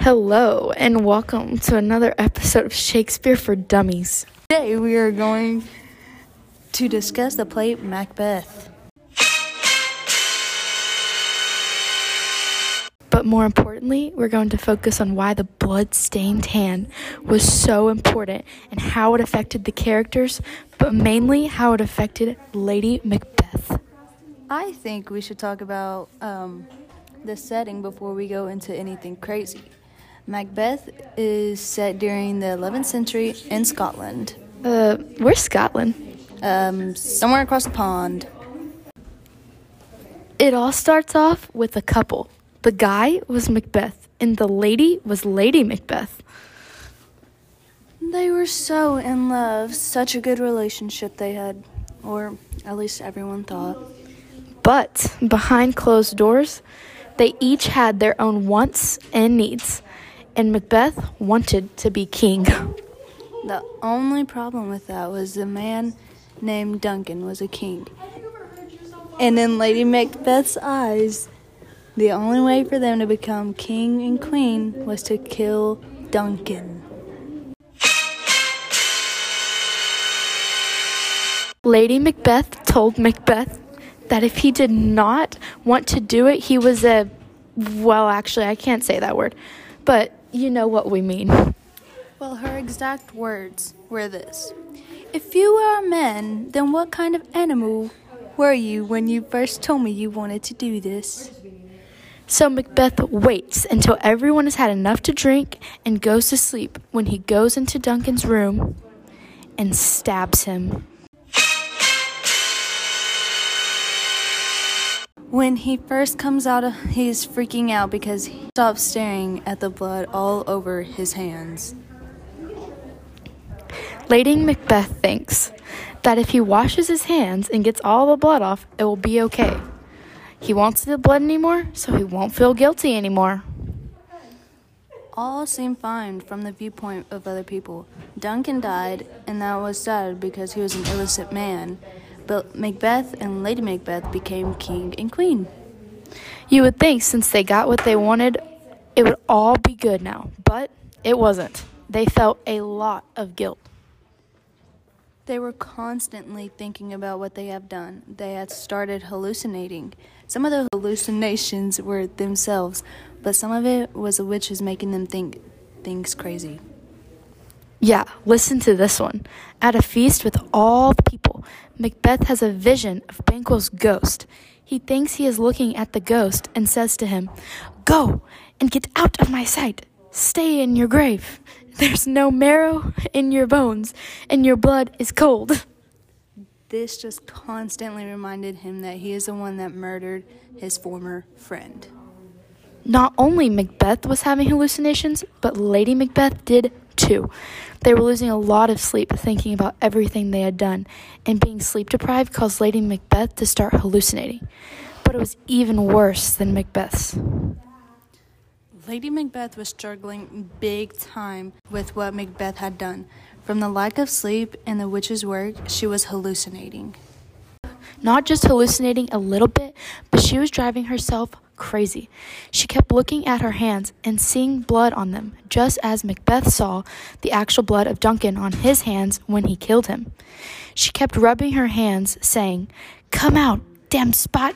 Hello, and welcome to another episode of Shakespeare for Dummies. Today we are going to discuss the play Macbeth. But more importantly, we're going to focus on why the blood stained hand was so important and how it affected the characters, but mainly how it affected Lady Macbeth. I think we should talk about um, the setting before we go into anything crazy. Macbeth is set during the 11th century in Scotland, Uh, where's Scotland? um, somewhere across the pond. It all starts off with a couple. The guy was Macbeth, and the lady was Lady Macbeth. They were so in love, such a good relationship they had, or at least everyone thought. But behind closed doors, they each had their own wants and needs, and Macbeth wanted to be king. The only problem with that was the man named Duncan was a king. And in Lady Macbeth's eyes, the only way for them to become king and queen was to kill Duncan. Lady Macbeth told Macbeth that if he did not want to do it, he was a. Well, actually, I can't say that word, but you know what we mean. Well, her exact words were this If you were a man, then what kind of animal were you when you first told me you wanted to do this? So Macbeth waits until everyone has had enough to drink and goes to sleep when he goes into Duncan's room and stabs him. When he first comes out, he's freaking out because he stops staring at the blood all over his hands. Lady Macbeth thinks that if he washes his hands and gets all the blood off, it will be okay. He won't see the blood anymore, so he won't feel guilty anymore. All seemed fine from the viewpoint of other people. Duncan died, and that was sad because he was an innocent man. But Macbeth and Lady Macbeth became king and queen. You would think since they got what they wanted, it would all be good now, but it wasn't. They felt a lot of guilt. They were constantly thinking about what they have done. They had started hallucinating. Some of the hallucinations were themselves, but some of it was the witches making them think things crazy. Yeah, listen to this one. At a feast with all the people, Macbeth has a vision of Banquo's ghost. He thinks he is looking at the ghost and says to him, Go and get out of my sight. Stay in your grave. There's no marrow in your bones, and your blood is cold. This just constantly reminded him that he is the one that murdered his former friend. Not only Macbeth was having hallucinations, but Lady Macbeth did too. They were losing a lot of sleep thinking about everything they had done, and being sleep deprived caused Lady Macbeth to start hallucinating. But it was even worse than Macbeth's. Lady Macbeth was struggling big time with what Macbeth had done. From the lack of sleep and the witch's work, she was hallucinating. Not just hallucinating a little bit, but she was driving herself crazy. She kept looking at her hands and seeing blood on them, just as Macbeth saw the actual blood of Duncan on his hands when he killed him. She kept rubbing her hands, saying, Come out, damn spot!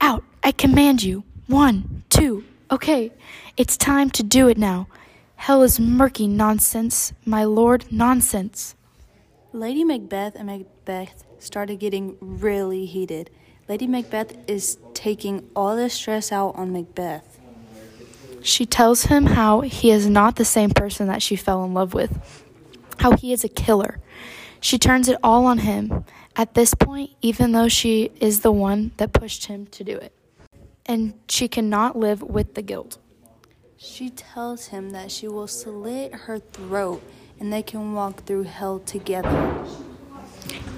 Out, I command you. One, two, okay, it's time to do it now. Hell is murky nonsense, my lord, nonsense. Lady Macbeth and Macbeth started getting really heated. Lady Macbeth is taking all the stress out on Macbeth. She tells him how he is not the same person that she fell in love with, how he is a killer. She turns it all on him at this point, even though she is the one that pushed him to do it. And she cannot live with the guilt. She tells him that she will slit her throat and they can walk through hell together.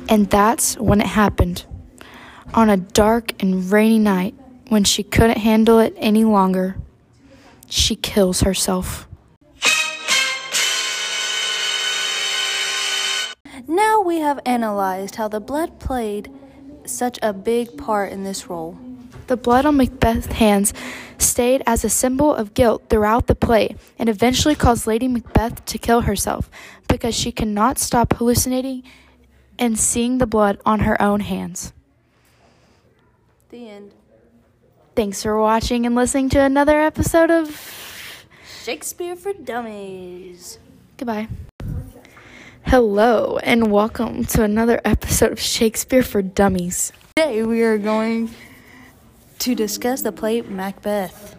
And that's when it happened. On a dark and rainy night, when she couldn't handle it any longer, she kills herself. Now we have analyzed how the blood played such a big part in this role. The blood on Macbeth's hands stayed as a symbol of guilt throughout the play and eventually caused Lady Macbeth to kill herself because she could not stop hallucinating and seeing the blood on her own hands. The end. Thanks for watching and listening to another episode of Shakespeare for Dummies. Goodbye. Hello, and welcome to another episode of Shakespeare for Dummies. Today we are going to discuss the play Macbeth.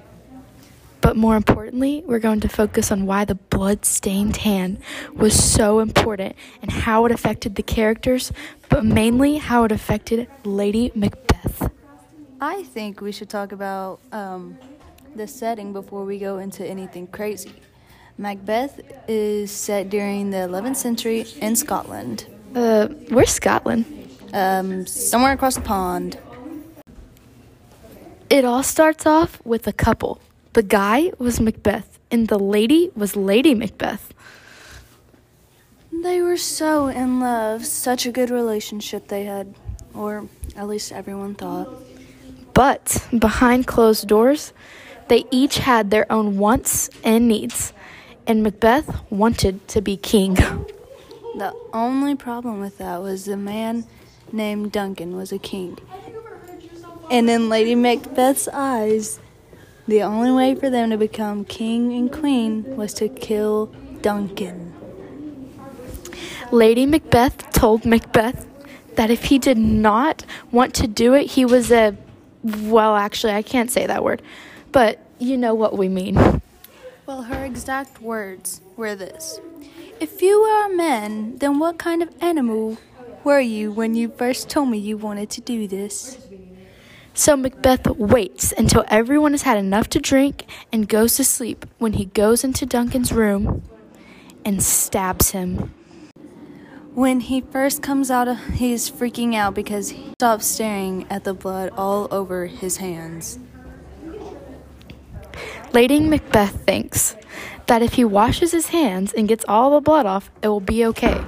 But more importantly, we're going to focus on why the blood stained hand was so important and how it affected the characters, but mainly how it affected Lady Macbeth. I think we should talk about um, the setting before we go into anything crazy. Macbeth is set during the 11th century in Scotland, Uh, where's Scotland? um, somewhere across the pond. It all starts off with a couple. The guy was Macbeth, and the lady was Lady Macbeth. They were so in love, such a good relationship they had, or at least everyone thought. But behind closed doors, they each had their own wants and needs, and Macbeth wanted to be king. The only problem with that was the man named Duncan was a king. And in Lady Macbeth's eyes, the only way for them to become king and queen was to kill Duncan. Lady Macbeth told Macbeth that if he did not want to do it, he was a. Well, actually, I can't say that word, but you know what we mean. Well, her exact words were this If you are a man, then what kind of animal were you when you first told me you wanted to do this? So Macbeth waits until everyone has had enough to drink and goes to sleep when he goes into Duncan's room and stabs him. When he first comes out, he's freaking out because he stops staring at the blood all over his hands. Lady Macbeth thinks that if he washes his hands and gets all the blood off, it will be okay.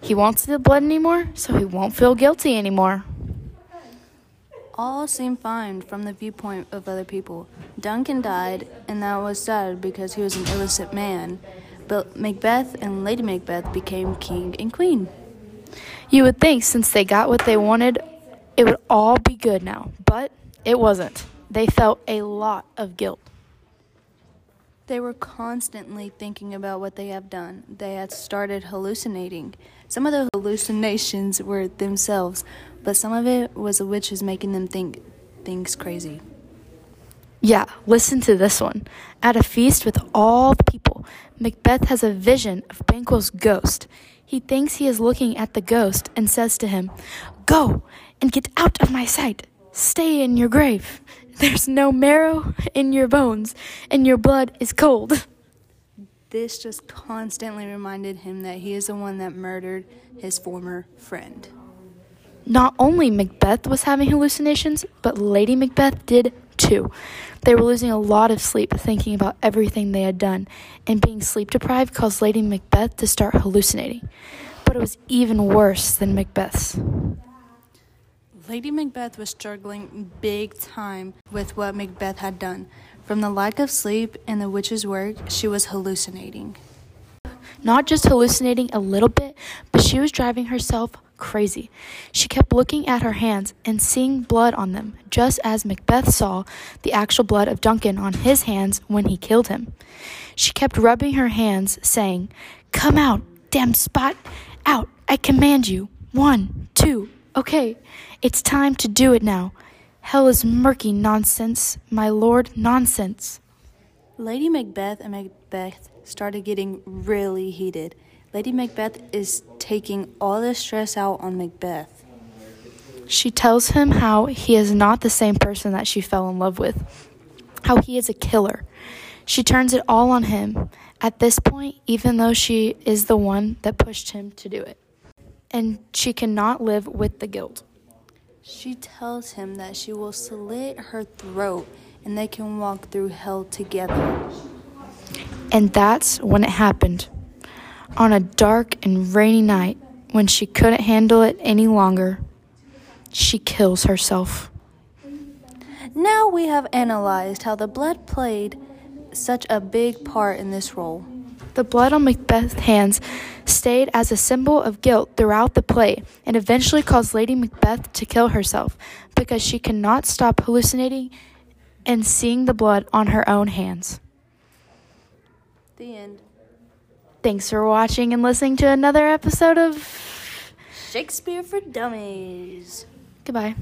He won't see the blood anymore, so he won't feel guilty anymore. All seemed fine from the viewpoint of other people. Duncan died, and that was sad because he was an illicit man. Macbeth and Lady Macbeth became king and queen. You would think since they got what they wanted, it would all be good now, but it wasn't. They felt a lot of guilt. They were constantly thinking about what they have done. They had started hallucinating. Some of the hallucinations were themselves, but some of it was the witches making them think things crazy. Yeah, listen to this one. At a feast with all the people, Macbeth has a vision of Banquo's ghost. He thinks he is looking at the ghost and says to him, Go and get out of my sight. Stay in your grave. There's no marrow in your bones, and your blood is cold. This just constantly reminded him that he is the one that murdered his former friend. Not only Macbeth was having hallucinations, but Lady Macbeth did too. They were losing a lot of sleep thinking about everything they had done, and being sleep deprived caused Lady Macbeth to start hallucinating. But it was even worse than Macbeth's. Lady Macbeth was struggling big time with what Macbeth had done. From the lack of sleep and the witch's work, she was hallucinating. Not just hallucinating a little bit, but she was driving herself crazy. She kept looking at her hands and seeing blood on them, just as Macbeth saw the actual blood of Duncan on his hands when he killed him. She kept rubbing her hands, saying, Come out, damn spot! Out! I command you! One, two, okay, it's time to do it now. Hell is murky nonsense, my lord, nonsense. Lady Macbeth and Macbeth started getting really heated. Lady Macbeth is taking all the stress out on Macbeth. She tells him how he is not the same person that she fell in love with, how he is a killer. She turns it all on him at this point, even though she is the one that pushed him to do it. And she cannot live with the guilt. She tells him that she will slit her throat and they can walk through hell together. And that's when it happened. On a dark and rainy night, when she couldn't handle it any longer, she kills herself. Now we have analyzed how the blood played such a big part in this role. The blood on Macbeth's hands stayed as a symbol of guilt throughout the play and eventually caused Lady Macbeth to kill herself because she could not stop hallucinating and seeing the blood on her own hands. The end. Thanks for watching and listening to another episode of Shakespeare for Dummies. Goodbye.